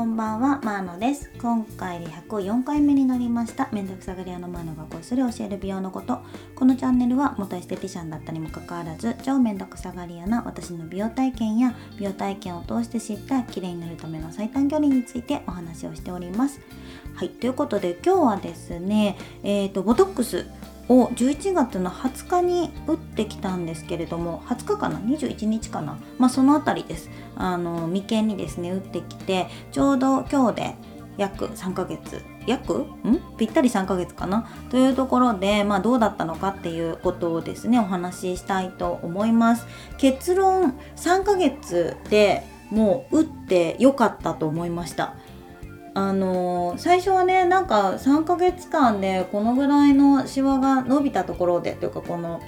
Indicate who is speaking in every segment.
Speaker 1: こんばんは、マーノです。今回で104回目になりました。めんどくさがり屋のマーノがこっそり教える美容のこと。このチャンネルは元エステティシャンだったにもかかわらず、超めんどくさがり屋な私の美容体験や美容体験を通して知った綺麗になるための最短距離についてお話をしております。はい、ということで今日はですね、えっ、ー、と、ボトックスを11月の20日に打ってきたんですけれども20日かな？21日かな？まあその辺りです。あの眉間にですね打ってきてちょうど今日で約3ヶ月。約？ん？ぴったり3ヶ月かな？というところで、まあ、どうだったのかっていうことをですねお話ししたいと思います。結論3ヶ月でもう打ってよかったと思いました。あの、最初はねなんか3ヶ月間でこのぐらいのシワが伸びたところでというかこの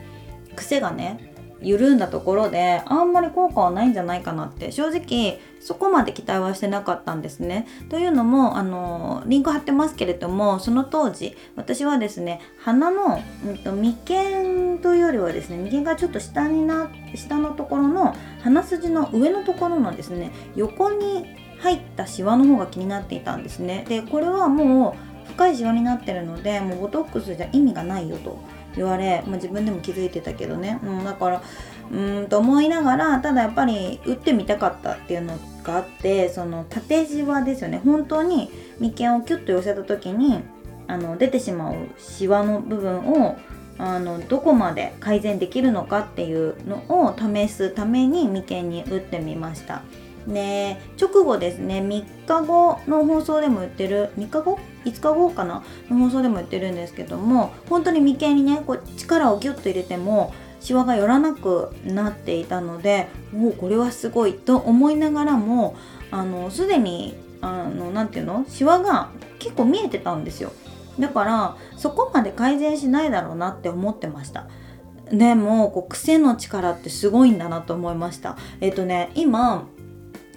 Speaker 1: 癖がね緩んだところであんまり効果はないんじゃないかなって正直そこまで期待はしてなかったんですね。というのもあのリンク貼ってますけれどもその当時私はですね鼻の、うんと、眉間というよりはですね眉間がちょっと下にな下のところの鼻筋の上のところのですね横に入ったシワの方が気になっていたんですね。でこれはもう深いシワになってるのでもうボトックスじゃ意味がないよと言われ、まあ、自分でも気づいてたけどね、うん、だからうんと思いながらただやっぱり打ってみたかったっていうのがあってその縦じわですよね。本当に眉間をキュッと寄せた時にあの出てしまうシワの部分をあのどこまで改善できるのかっていうのを試すために眉間に打ってみました。で直後ですね。3日後の放送でも言ってる。3日後？5日後かな？の放送でも言ってるんですけども本当に眉間にねこう力をギュッと入れてもシワが寄らなくなっていたのでおおこれはすごいと思いながらもあのすでにあのなていうの？シワが結構見えてたんですよ。だからそこまで改善しないだろうなって思ってました。でもこう癖の力ってすごいんだなと思いました。えっとね今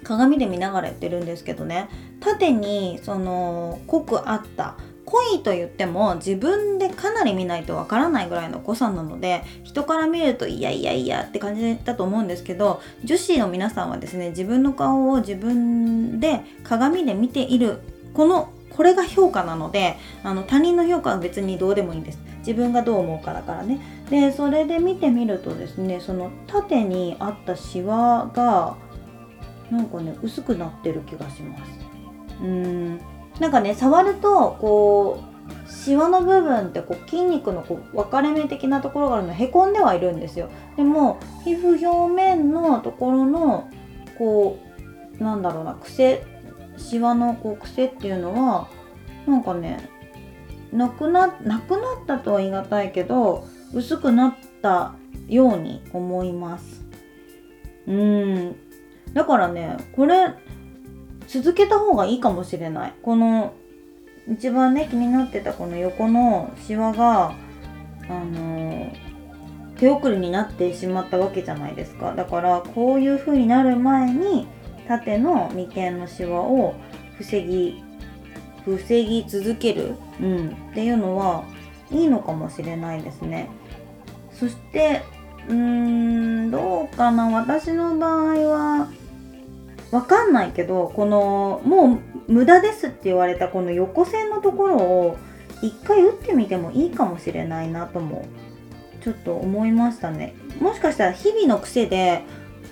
Speaker 1: 鏡で見ながらやってるんですけどね。縦にその濃くあった濃いと言っても自分でかなり見ないとわからないぐらいの濃さなので人から見るといやいやいやって感じだと思うんですけど女子の皆さんはですね自分の顔を自分で鏡で見ているこのこれが評価なのであの他人の評価は別にどうでもいいんです。自分がどう思うかだからね。でそれで見てみるとですねその縦にあったシワがなんかね薄くなってる気がします。うん。なんかね触るとこうシワの部分ってこう筋肉のこう分かれ目的なところがあるのへこんではいるんですよ。でも皮膚表面のところのこうなんだろうな癖シワのこう癖っていうのはなんかねなくななくなったとは言い難いけど薄くなったように思います。うん。だからねこれ続けた方がいいかもしれない。この一番ね気になってたこの横のシワがあの手遅れになってしまったわけじゃないですか。だからこういう風になる前に縦の眉間のシワを防ぎ防ぎ続ける、うん、っていうのはいいのかもしれないですね。そしてうーんどうかな。私の場合はわかんないけどこのもう無駄ですって言われたこの横線のところを一回打ってみてもいいかもしれないなともちょっと思いましたね。もしかしたら日々の癖で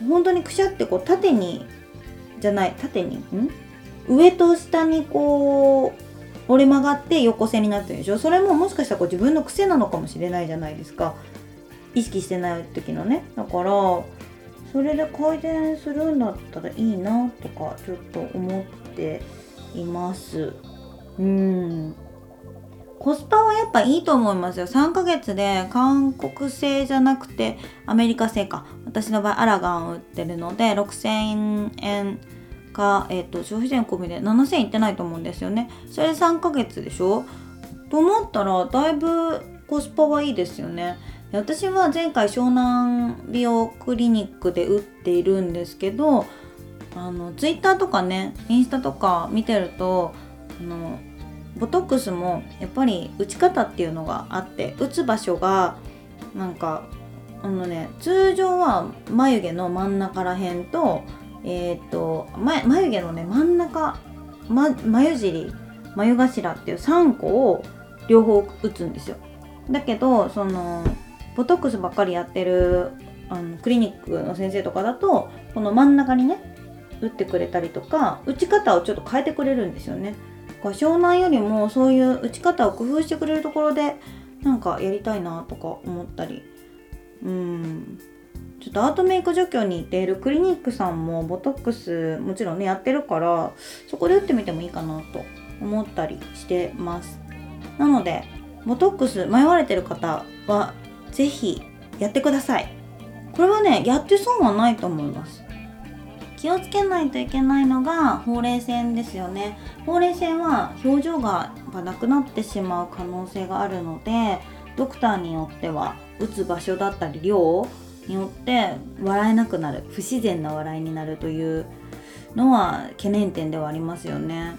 Speaker 1: 本当にくしゃってこう縦にじゃない縦にん？上と下にこう折れ曲がって横線になってるでしょ？それももしかしたらこう自分の癖なのかもしれないじゃないですか。意識してない時のね。だからそれで改善するんだったらいいなとかちょっと思っています。うん。コスパはやっぱいいと思いますよ。3ヶ月で韓国製じゃなくてアメリカ製か。私の場合アラガン売ってるので6000円が、えーと、消費税込みで7000いってないと思うんですよね。それで3ヶ月でしょ？と思ったらだいぶコスパはいいですよね。私は前回湘南美容クリニックで打っているんですけどあのツイッターとかねインスタとか見てるとあのボトックスもやっぱり打ち方っていうのがあって打つ場所がなんかあのね通常は眉毛の真ん中ら辺とえっ、ー、と眉毛のね真ん中ま、眉尻眉頭っていう3個を両方打つんですよ。だけどそのボトックスばっかりやってるあのクリニックの先生とかだとこの真ん中にね打ってくれたりとか打ち方をちょっと変えてくれるんですよね。湘南よりもそういう打ち方を工夫してくれるところでなんかやりたいなとか思ったり。うん。ちょっとアートメイク除去に行っているクリニックさんもボトックスもちろんねやってるからそこで打ってみてもいいかなと思ったりしてます。なのでボトックス迷われてる方は是非やってください。これはねやって損はないと思います。気をつけないといけないのがほうれい線ですよね。ほうれい線は表情がなくなってしまう可能性があるのでドクターによっては打つ場所だったり量によって笑えなくなる。不自然な笑いになるというのは懸念点ではありますよね。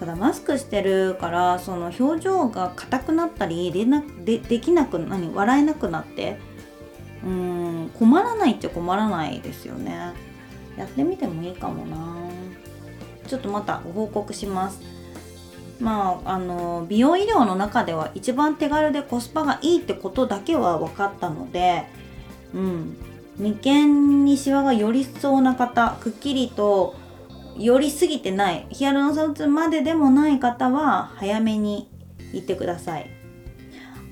Speaker 1: ただマスクしてるからその表情が硬くなったりでなでできなく何笑えなくなってうん困らないっちゃ困らないですよね。やってみてもいいかもな。ちょっとまたご報告します。まああの美容医療の中では一番手軽でコスパがいいってことだけは分かったのでうん。眉間にシワが寄りそうな方くっきりと寄りすぎてないヒアルロン酸打つまででもない方は早めに行ってください。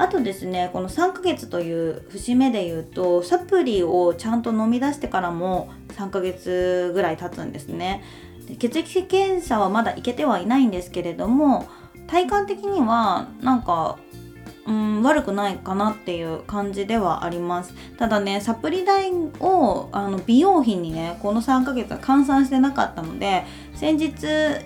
Speaker 1: あとですねこの3ヶ月という節目で言うとサプリをちゃんと飲み出してからも3ヶ月ぐらい経つんですね。で血液検査はまだ行けてはいないんですけれども体感的にはなんかうん悪くないかなっていう感じではあります。ただねサプリ代をあの美容費にねこの3ヶ月は換算してなかったので先日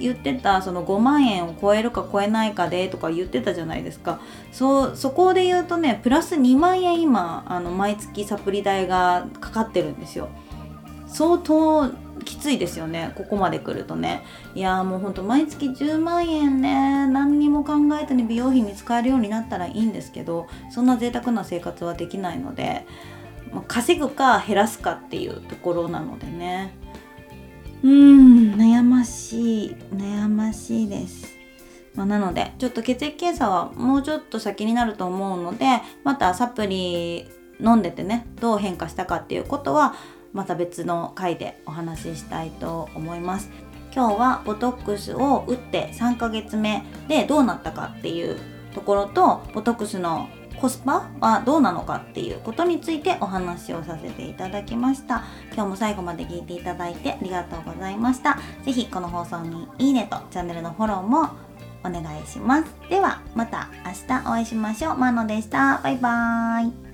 Speaker 1: 言ってたその5万円を超えるか超えないかでとか言ってたじゃないですか。そうそこで言うとねプラス2万円今あの毎月サプリ代がかかってるんですよ。相当きついですよね。ここまで来るとね。いやもうほんと毎月10万円ね。何にも考えずに美容費に使えるようになったらいいんですけどそんな贅沢な生活はできないので、まあ、稼ぐか減らすかっていうところなのでね。うーん悩ましい悩ましいです。まあ、なのでちょっと血液検査はもうちょっと先になると思うのでまたサプリ飲んでてねどう変化したかっていうことはまた別の回でお話ししたいと思います。今日はボトックスを打って3ヶ月目でどうなったかっていうところとボトックスのコスパはどうなのかっていうことについてお話をさせていただきました。今日も最後まで聞いていただいてありがとうございました。是非この放送にいいねとチャンネルのフォローもお願いします。ではまた明日お会いしましょう。マノでした。バイバーイ。